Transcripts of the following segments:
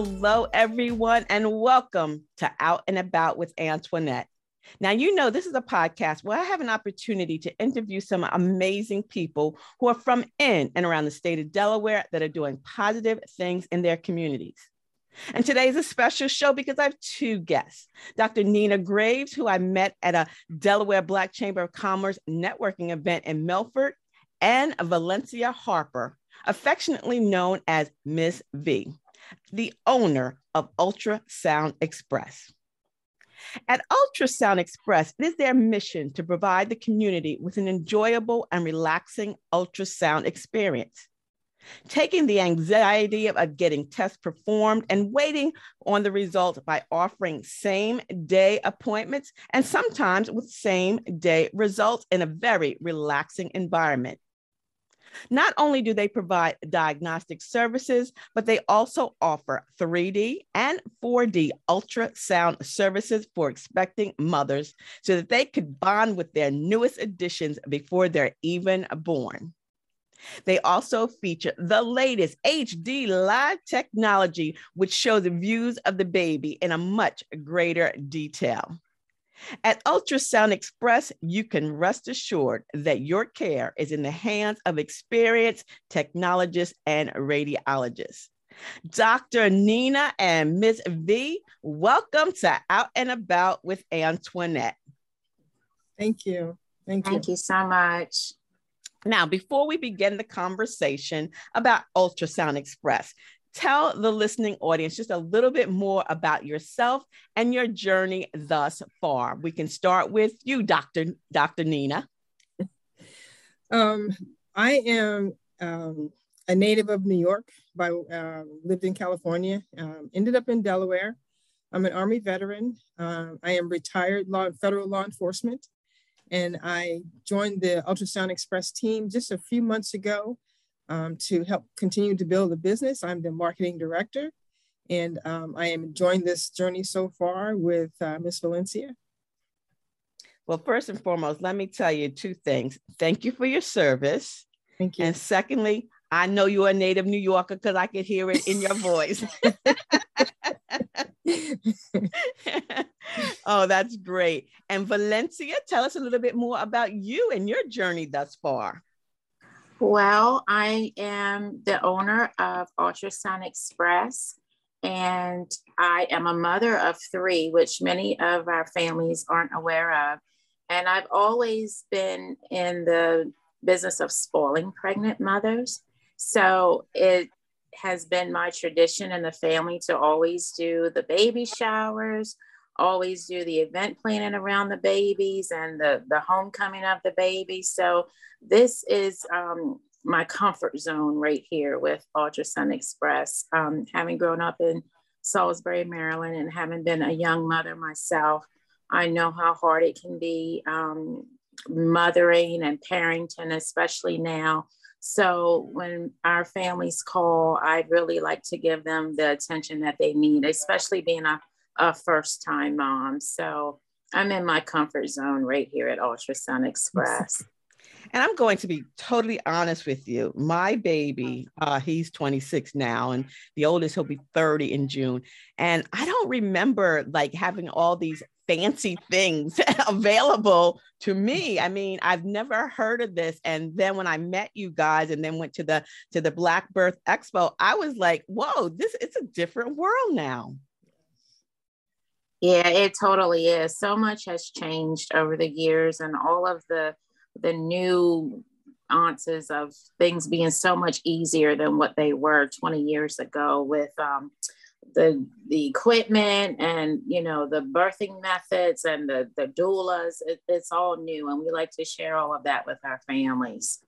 Hello, everyone, and welcome to Out and About with Antoinette. Now, you know, this is a podcast where I have an opportunity to interview some amazing people who are from in and around the state of Delaware that are doing positive things in their communities. And today is a special show because I have two guests Dr. Nina Graves, who I met at a Delaware Black Chamber of Commerce networking event in Milford, and Valencia Harper, affectionately known as Miss V the owner of Ultrasound Express. At Ultrasound Express, it is their mission to provide the community with an enjoyable and relaxing ultrasound experience. Taking the anxiety of getting tests performed and waiting on the results by offering same day appointments and sometimes with same day results in a very relaxing environment. Not only do they provide diagnostic services, but they also offer 3D and 4D ultrasound services for expecting mothers so that they could bond with their newest additions before they're even born. They also feature the latest HD live technology, which shows the views of the baby in a much greater detail. At Ultrasound Express, you can rest assured that your care is in the hands of experienced technologists and radiologists. Dr. Nina and Ms. V, welcome to Out and About with Antoinette. Thank you. Thank you. Thank you so much. Now, before we begin the conversation about Ultrasound Express, tell the listening audience just a little bit more about yourself and your journey thus far. We can start with you, Dr. Dr. Nina. Um, I am um, a native of New York, by uh, lived in California, um, ended up in Delaware. I'm an Army veteran. Uh, I am retired law, federal law enforcement, and I joined the Ultrasound Express team just a few months ago um, to help continue to build the business. I'm the marketing director, and um, I am enjoying this journey so far with uh, Miss Valencia. Well, first and foremost, let me tell you two things. Thank you for your service. Thank you. And secondly, I know you're a native New Yorker because I could hear it in your voice. oh, that's great. And Valencia, tell us a little bit more about you and your journey thus far. Well, I am the owner of Ultrasound Express, and I am a mother of three, which many of our families aren't aware of. And I've always been in the business of spoiling pregnant mothers. So it has been my tradition in the family to always do the baby showers, always do the event planning around the babies and the, the homecoming of the baby. So this is um, my comfort zone right here with Ultrasound Express. Um, having grown up in Salisbury, Maryland, and having been a young mother myself, I know how hard it can be um, mothering and parenting, especially now. So when our families call, I'd really like to give them the attention that they need, especially being a a first time mom. So I'm in my comfort zone right here at Ultrasound Express. And I'm going to be totally honest with you. My baby, uh, he's 26 now, and the oldest, he'll be 30 in June. And I don't remember like having all these fancy things available to me. I mean, I've never heard of this. And then when I met you guys and then went to the to the Black Birth Expo, I was like, whoa, this it's a different world now. Yeah, it totally is. So much has changed over the years, and all of the the new answers of things being so much easier than what they were 20 years ago with um, the the equipment and you know the birthing methods and the the doulas. It, it's all new, and we like to share all of that with our families.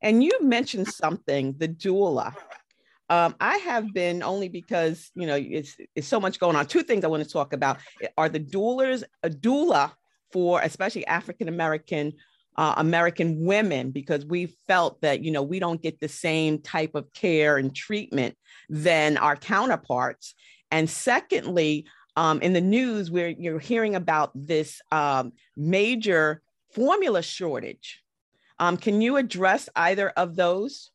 And you mentioned something, the doula. Um, I have been only because you know it's it's so much going on. Two things I want to talk about are the doulas, a doula for especially African American uh, American women because we felt that you know we don't get the same type of care and treatment than our counterparts. And secondly, um, in the news where you're hearing about this um, major formula shortage. Um, can you address either of those?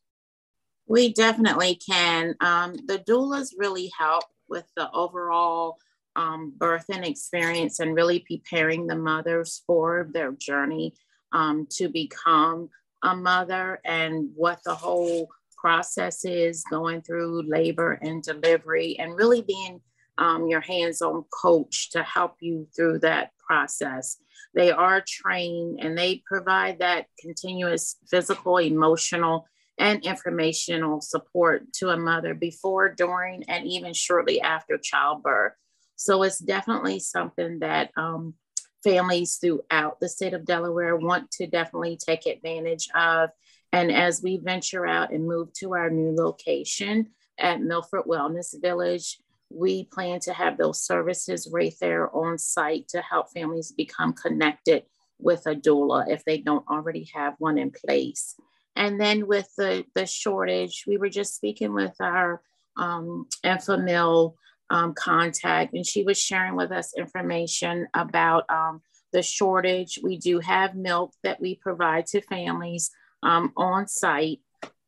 We definitely can. Um, the doulas really help with the overall um, and experience and really preparing the mothers for their journey um, to become a mother and what the whole process is going through labor and delivery and really being um, your hands-on coach to help you through that process. They are trained and they provide that continuous physical, emotional, and informational support to a mother before, during, and even shortly after childbirth. So it's definitely something that um, families throughout the state of Delaware want to definitely take advantage of. And as we venture out and move to our new location at Milford Wellness Village, we plan to have those services right there on site to help families become connected with a doula if they don't already have one in place. And then with the, the shortage, we were just speaking with our um, Enfamil um, contact, and she was sharing with us information about um, the shortage. We do have milk that we provide to families um, on site,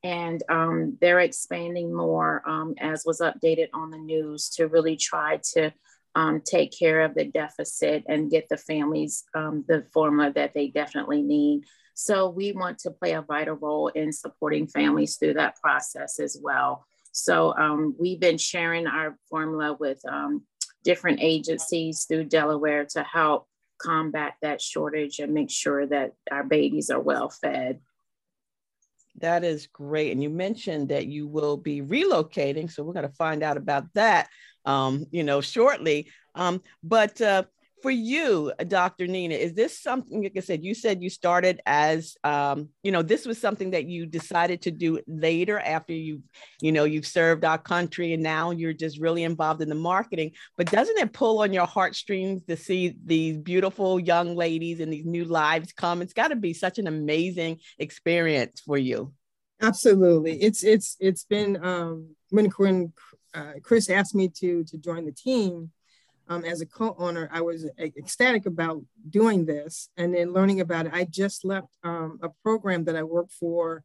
and um, they're expanding more, um, as was updated on the news, to really try to um, take care of the deficit and get the families the formula that they definitely need. So we want to play a vital role in supporting families through that process as well. So um, we've been sharing our formula with um, different agencies through Delaware to help combat that shortage and make sure that our babies are well fed. That is great. And you mentioned that you will be relocating. So we're going to find out about that, um, you know, shortly. Um, but uh, for you, Dr. Nina, is this something, like I said, you said you started as, um, you know, this was something that you decided to do later after you, you know, you've served our country and now you're just really involved in the marketing. But doesn't it pull on your heartstrings to see these beautiful young ladies and these new lives come? It's got to be such an amazing experience for you. Absolutely. It's, it's, it's been, um, when, when uh, Chris asked me to, to join the team, um, as a co-owner, I was ecstatic about doing this and then learning about it. I just left um, a program that I worked for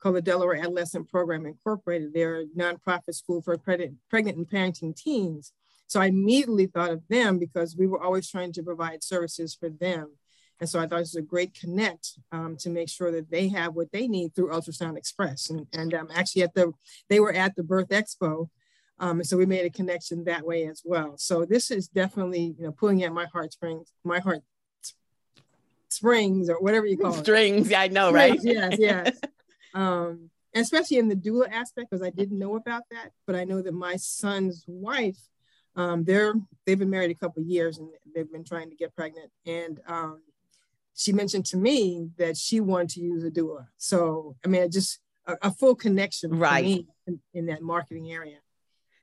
called the Delaware Adolescent Program Incorporated. They're a nonprofit school for pregnant, and parenting teens. So I immediately thought of them because we were always trying to provide services for them. And so I thought it was a great connect um, to make sure that they have what they need through Ultrasound Express. And, and um, actually at the, they were at the Birth Expo um, so we made a connection that way as well. So this is definitely, you know, pulling at my heart springs, my heart springs or whatever you call it. Strings, yeah, I know, right? yes, yes. um, especially in the doula aspect, because I didn't know about that, but I know that my son's wife, um, they're they've been married a couple years and they've been trying to get pregnant. And um, she mentioned to me that she wanted to use a doula. So I mean, just a, a full connection right in, in that marketing area.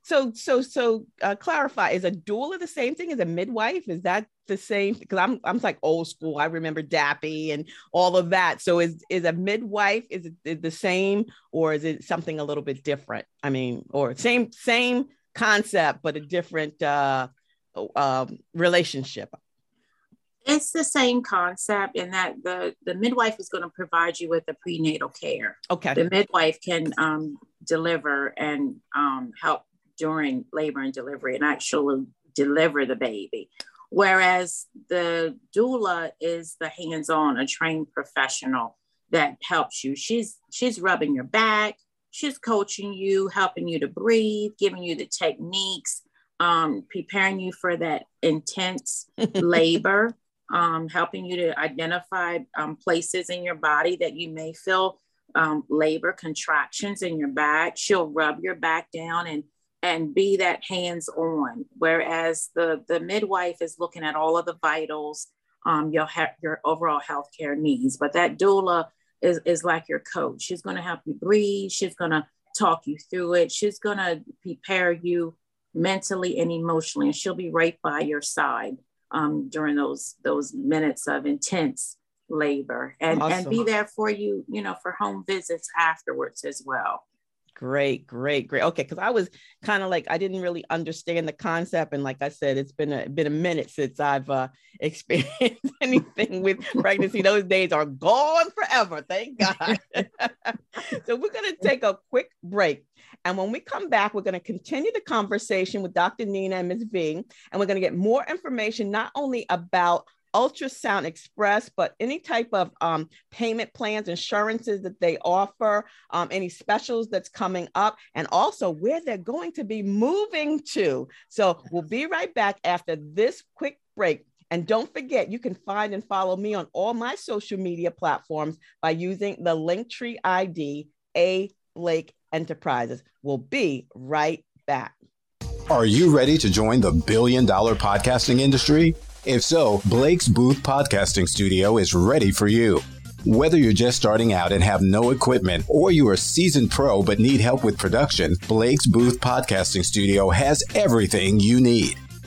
So, so, so, uh, clarify: is a doula the same thing as a midwife? Is that the same? Because I'm, I'm like old school. I remember Dappy and all of that. So, is is a midwife is it the same, or is it something a little bit different? I mean, or same same concept, but a different uh, uh, relationship. It's the same concept in that the the midwife is going to provide you with the prenatal care. Okay. The midwife can um, deliver and um, help during labor and delivery and actually deliver the baby. Whereas the doula is the hands-on, a trained professional that helps you. She's she's rubbing your back, she's coaching you, helping you to breathe, giving you the techniques, um, preparing you for that intense labor, um, helping you to identify um, places in your body that you may feel um, labor contractions in your back. She'll rub your back down and and be that hands on. Whereas the, the midwife is looking at all of the vitals, um, your, your overall healthcare needs. But that doula is, is like your coach. She's going to help you breathe. She's going to talk you through it. She's going to prepare you mentally and emotionally, and she'll be right by your side um, during those those minutes of intense labor, and awesome. and be there for you, you know, for home visits afterwards as well. Great, great, great. Okay, because I was kind of like I didn't really understand the concept, and like I said, it's been a been a minute since I've uh, experienced anything with pregnancy. Those days are gone forever. Thank God. so we're gonna take a quick break. And when we come back, we're going to continue the conversation with Dr. Nina and Ms. V, and we're going to get more information not only about Ultrasound Express, but any type of um, payment plans, insurances that they offer, um, any specials that's coming up, and also where they're going to be moving to. So we'll be right back after this quick break. And don't forget, you can find and follow me on all my social media platforms by using the Linktree ID A Blake Enterprises. We'll be right back. Are you ready to join the billion dollar podcasting industry? If so, Blake's Booth Podcasting Studio is ready for you. Whether you're just starting out and have no equipment, or you're a seasoned pro but need help with production, Blake's Booth Podcasting Studio has everything you need.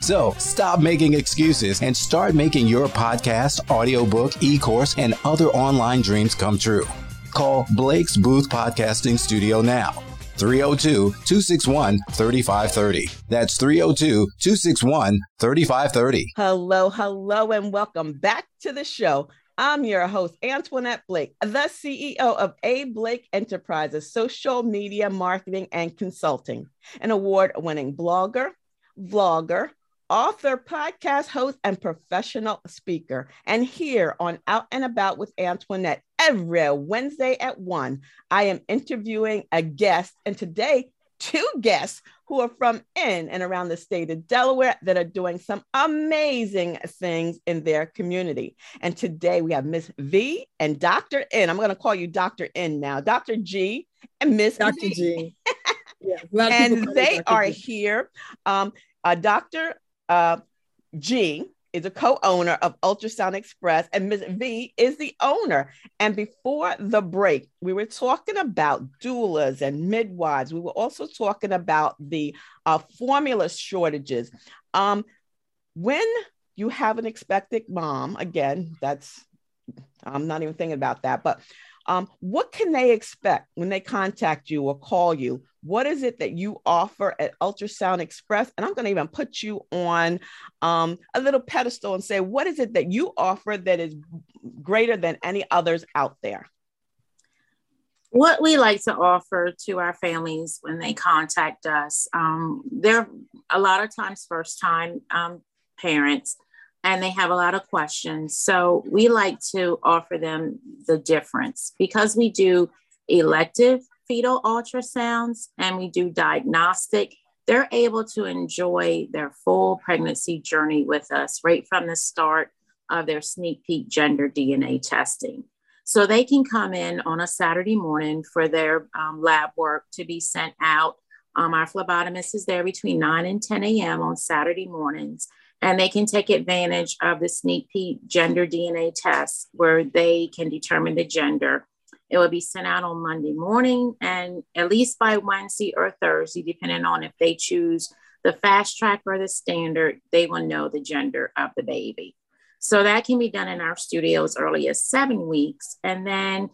So stop making excuses and start making your podcast, audiobook, e course, and other online dreams come true. Call Blake's Booth Podcasting Studio now. 302 261 3530. That's 302 261 3530. Hello, hello, and welcome back to the show. I'm your host, Antoinette Blake, the CEO of A. Blake Enterprises, social media marketing and consulting, an award winning blogger, vlogger, author, podcast host, and professional speaker. And here on Out and About with Antoinette, every Wednesday at 1, I am interviewing a guest. And today, two guests who are from in and around the state of Delaware that are doing some amazing things in their community. And today we have Miss V and Dr. N. I'm going to call you Dr. N now, Dr. G and Miss Dr. V. G. Yeah, and they are G. here. Um, uh, Dr uh, G is a co-owner of Ultrasound Express, and Ms. V is the owner. And before the break, we were talking about doulas and midwives. We were also talking about the uh, formula shortages. Um, when you have an expected mom, again, that's I'm not even thinking about that, but um, what can they expect when they contact you or call you? What is it that you offer at Ultrasound Express? And I'm going to even put you on um, a little pedestal and say, what is it that you offer that is greater than any others out there? What we like to offer to our families when they contact us, um, they're a lot of times first time um, parents and they have a lot of questions. So we like to offer them the difference because we do elective fetal ultrasounds and we do diagnostic. They're able to enjoy their full pregnancy journey with us right from the start of their sneak peek gender DNA testing. So they can come in on a Saturday morning for their um, lab work to be sent out. Um, our phlebotomist is there between 9 and 10 a.m. on Saturday mornings and they can take advantage of the sneak peek gender DNA test where they can determine the gender. It will be sent out on Monday morning and at least by Wednesday or Thursday, depending on if they choose the fast track or the standard, they will know the gender of the baby. So that can be done in our studio as early as seven weeks. And then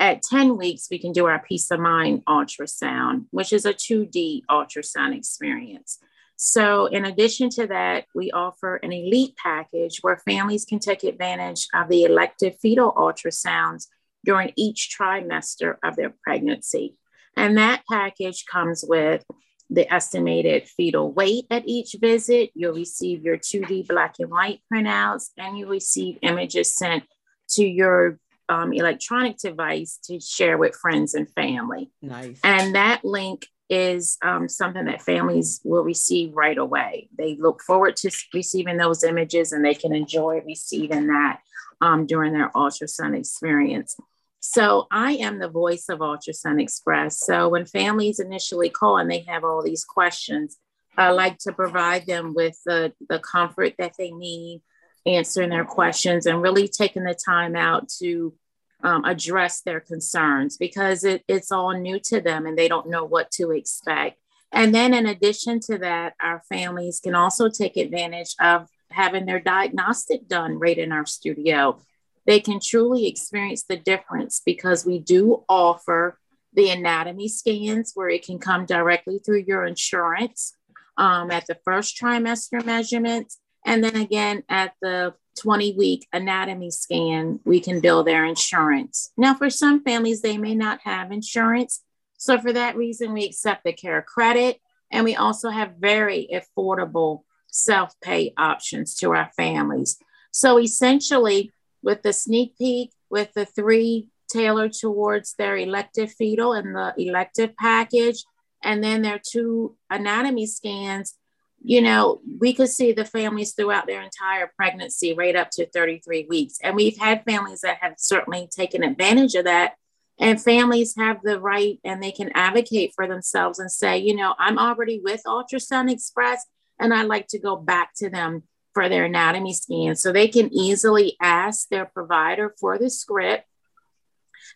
at 10 weeks, we can do our peace of mind ultrasound, which is a 2D ultrasound experience. So, in addition to that, we offer an elite package where families can take advantage of the elective fetal ultrasounds during each trimester of their pregnancy. And that package comes with the estimated fetal weight at each visit. You'll receive your 2D black and white printouts, and you receive images sent to your um, electronic device to share with friends and family. Nice. And that link is um, something that families will receive right away. They look forward to receiving those images and they can enjoy receiving that um, during their ultrasound experience. So I am the voice of Ultrasound Express. So when families initially call and they have all these questions, I like to provide them with the, the comfort that they need, answering their questions, and really taking the time out to um, address their concerns because it, it's all new to them and they don't know what to expect. And then, in addition to that, our families can also take advantage of having their diagnostic done right in our studio. They can truly experience the difference because we do offer the anatomy scans where it can come directly through your insurance um, at the first trimester measurements. And then again at the 20 week anatomy scan, we can bill their insurance. Now, for some families, they may not have insurance. So, for that reason, we accept the care credit and we also have very affordable self pay options to our families. So, essentially, with the sneak peek, with the three tailored towards their elective fetal and the elective package, and then their two anatomy scans, you know, we could see the families throughout their entire pregnancy, right up to 33 weeks. And we've had families that have certainly taken advantage of that. And families have the right and they can advocate for themselves and say, you know, I'm already with Ultrasound Express and I'd like to go back to them for their anatomy scan. So they can easily ask their provider for the script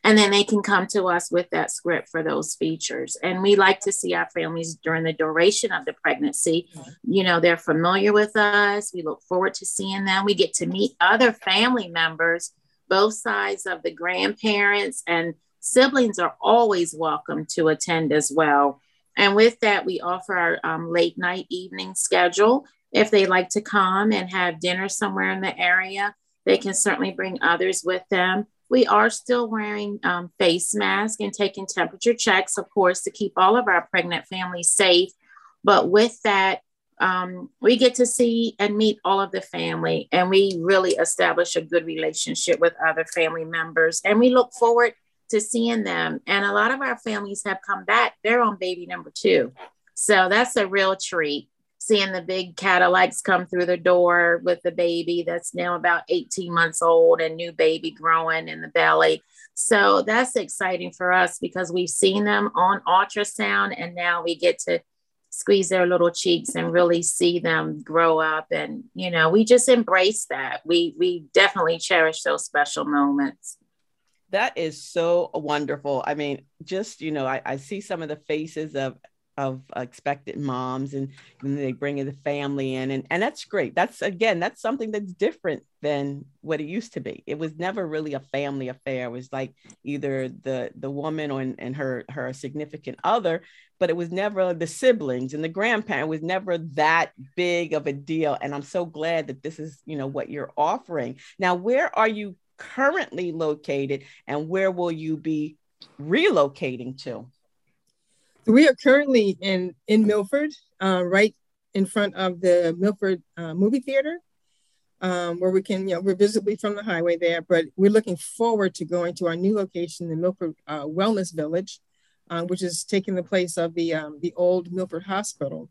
and then they can come to us with that script for those features. And we like to see our families during the duration of the pregnancy. You know, they're familiar with us. We look forward to seeing them. We get to meet other family members, both sides of the grandparents and siblings are always welcome to attend as well. And with that, we offer our um, late night evening schedule. If they like to come and have dinner somewhere in the area, they can certainly bring others with them. We are still wearing um, face masks and taking temperature checks, of course, to keep all of our pregnant families safe. But with that, um, we get to see and meet all of the family, and we really establish a good relationship with other family members. And we look forward to seeing them. And a lot of our families have come back, they're on baby number two. So that's a real treat seeing the big Cadillacs come through the door with the baby that's now about 18 months old and new baby growing in the belly. So that's exciting for us because we've seen them on ultrasound and now we get to squeeze their little cheeks and really see them grow up. And you know we just embrace that. We we definitely cherish those special moments. That is so wonderful. I mean just you know I, I see some of the faces of of expected moms and, they bring in the family in and, and that's great. That's again that's something that's different than what it used to be. It was never really a family affair. It was like either the the woman or and her her significant other but it was never the siblings and the grandparent was never that big of a deal. And i'm so glad that this is you know what you're offering. Now where are you currently located and where will you be relocating to we are currently in in Milford, uh, right in front of the Milford uh, movie theater, um, where we can, you know, we're visibly from the highway there. But we're looking forward to going to our new location, the Milford uh, Wellness Village, uh, which is taking the place of the um, the old Milford Hospital.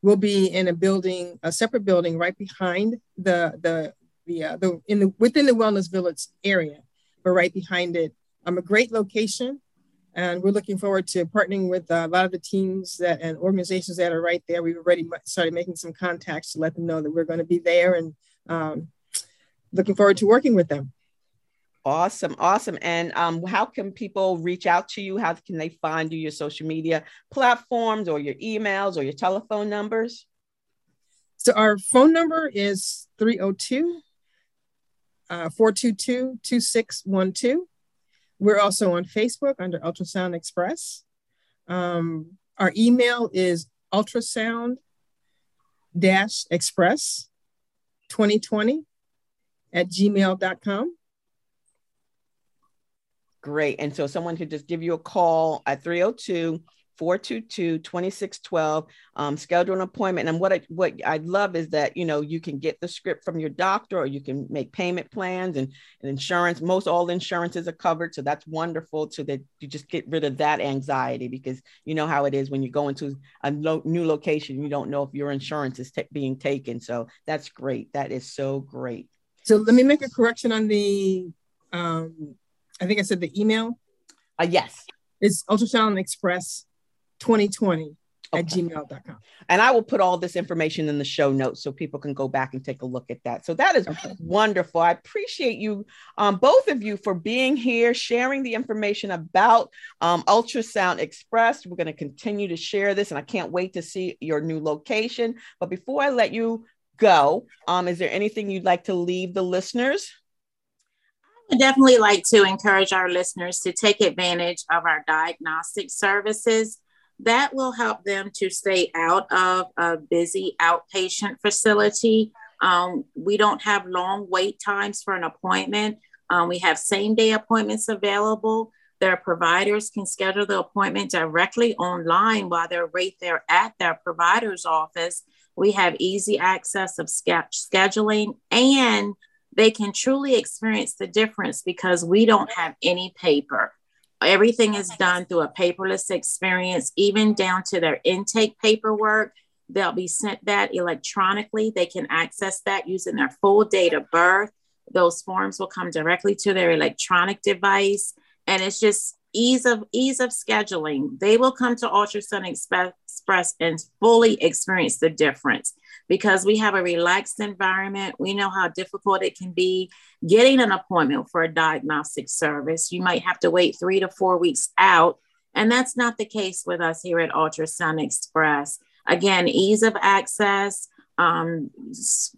We'll be in a building, a separate building, right behind the the the uh, the in the within the Wellness Village area, but right behind it. Um, a great location and we're looking forward to partnering with uh, a lot of the teams that and organizations that are right there. We've already started making some contacts to let them know that we're going to be there and um, looking forward to working with them. Awesome, awesome. And um, how can people reach out to you? How can they find you, your social media platforms or your emails or your telephone numbers? So our phone number is 302 uh, 422 2612. We're also on Facebook under Ultrasound Express. Um, our email is ultrasound express 2020 at gmail.com. Great. And so someone could just give you a call at 302 422-2612 um, schedule an appointment. And what I, what I love is that you know you can get the script from your doctor or you can make payment plans and, and insurance. Most all insurances are covered so that's wonderful so that you just get rid of that anxiety because you know how it is when you go into a lo- new location you don't know if your insurance is t- being taken. So that's great. That is so great. So let me make a correction on the um, I think I said the email. Uh, yes. It's ultrasound express 2020 okay. at gmail.com. And I will put all this information in the show notes so people can go back and take a look at that. So that is okay. wonderful. I appreciate you, um, both of you, for being here, sharing the information about um, Ultrasound Express. We're going to continue to share this, and I can't wait to see your new location. But before I let you go, um, is there anything you'd like to leave the listeners? I would definitely like to encourage our listeners to take advantage of our diagnostic services that will help them to stay out of a busy outpatient facility. Um, we don't have long wait times for an appointment. Um, we have same day appointments available. Their providers can schedule the appointment directly online while they're right there at their provider's office. We have easy access of scheduling and they can truly experience the difference because we don't have any paper. Everything is done through a paperless experience, even down to their intake paperwork. They'll be sent that electronically. They can access that using their full date of birth. Those forms will come directly to their electronic device. And it's just ease of ease of scheduling. They will come to Ultrasound Express and fully experience the difference because we have a relaxed environment. We know how difficult it can be getting an appointment for a diagnostic service. You might have to wait three to four weeks out. And that's not the case with us here at Ultrasound Express. Again, ease of access. Um,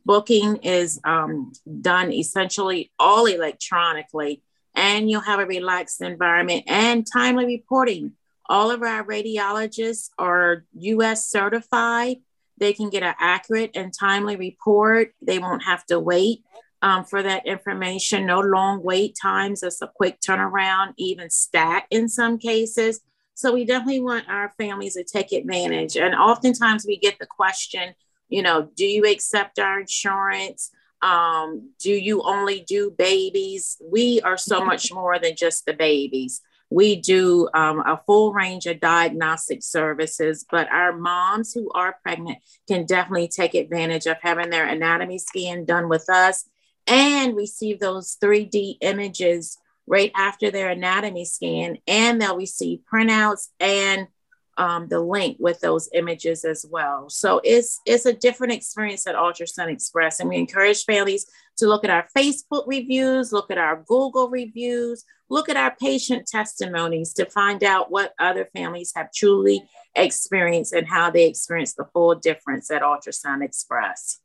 booking is um, done essentially all electronically, and you'll have a relaxed environment and timely reporting. All of our radiologists are US certified they can get an accurate and timely report. They won't have to wait um, for that information. No long wait times. It's a quick turnaround, even stat in some cases. So we definitely want our families to take advantage. And oftentimes we get the question, you know, do you accept our insurance? Um, do you only do babies? We are so much more than just the babies. We do um, a full range of diagnostic services, but our moms who are pregnant can definitely take advantage of having their anatomy scan done with us and receive those 3D images right after their anatomy scan. And they'll receive printouts and um, the link with those images as well. So it's it's a different experience at Ultrasound Express, and we encourage families to look at our Facebook reviews, look at our Google reviews, look at our patient testimonies to find out what other families have truly experienced and how they experience the full difference at Ultrasound Express.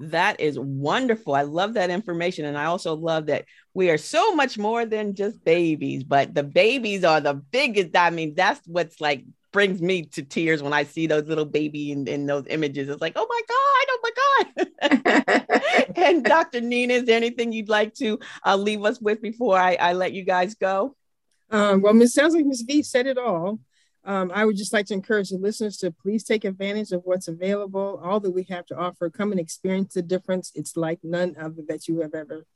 That is wonderful. I love that information. And I also love that we are so much more than just babies, but the babies are the biggest. I mean, that's what's like brings me to tears when I see those little baby in, in those images. It's like, oh my God, oh my God. and Dr. Nina, is there anything you'd like to uh, leave us with before I, I let you guys go? Um, well, Ms. sounds like Ms. V said it all. Um, I would just like to encourage the listeners to please take advantage of what's available, all that we have to offer. Come and experience the difference. It's like none other that you have ever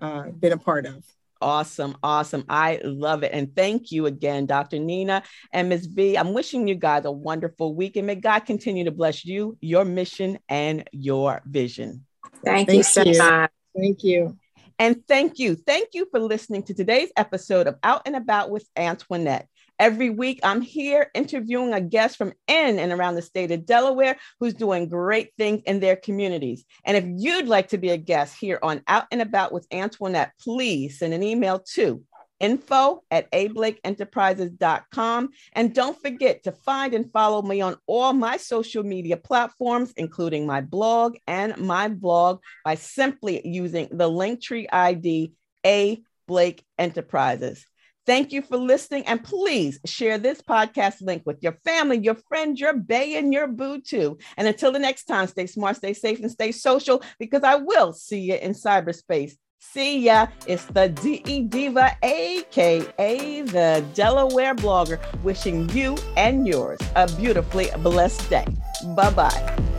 uh, been a part of. Awesome. Awesome. I love it. And thank you again, Dr. Nina and Ms. V. I'm wishing you guys a wonderful week and may God continue to bless you, your mission, and your vision. Thank, thank you so much. Thank you. And thank you. Thank you for listening to today's episode of Out and About with Antoinette. Every week, I'm here interviewing a guest from in and around the state of Delaware who's doing great things in their communities. And if you'd like to be a guest here on Out and About with Antoinette, please send an email to info at ablakeenterprises.com. And don't forget to find and follow me on all my social media platforms, including my blog and my blog, by simply using the Linktree ID A Blake Enterprises. Thank you for listening. And please share this podcast link with your family, your friends, your bay, and your boo too. And until the next time, stay smart, stay safe, and stay social because I will see you in cyberspace. See ya. It's the DE Diva, aka the Delaware blogger, wishing you and yours a beautifully blessed day. Bye bye.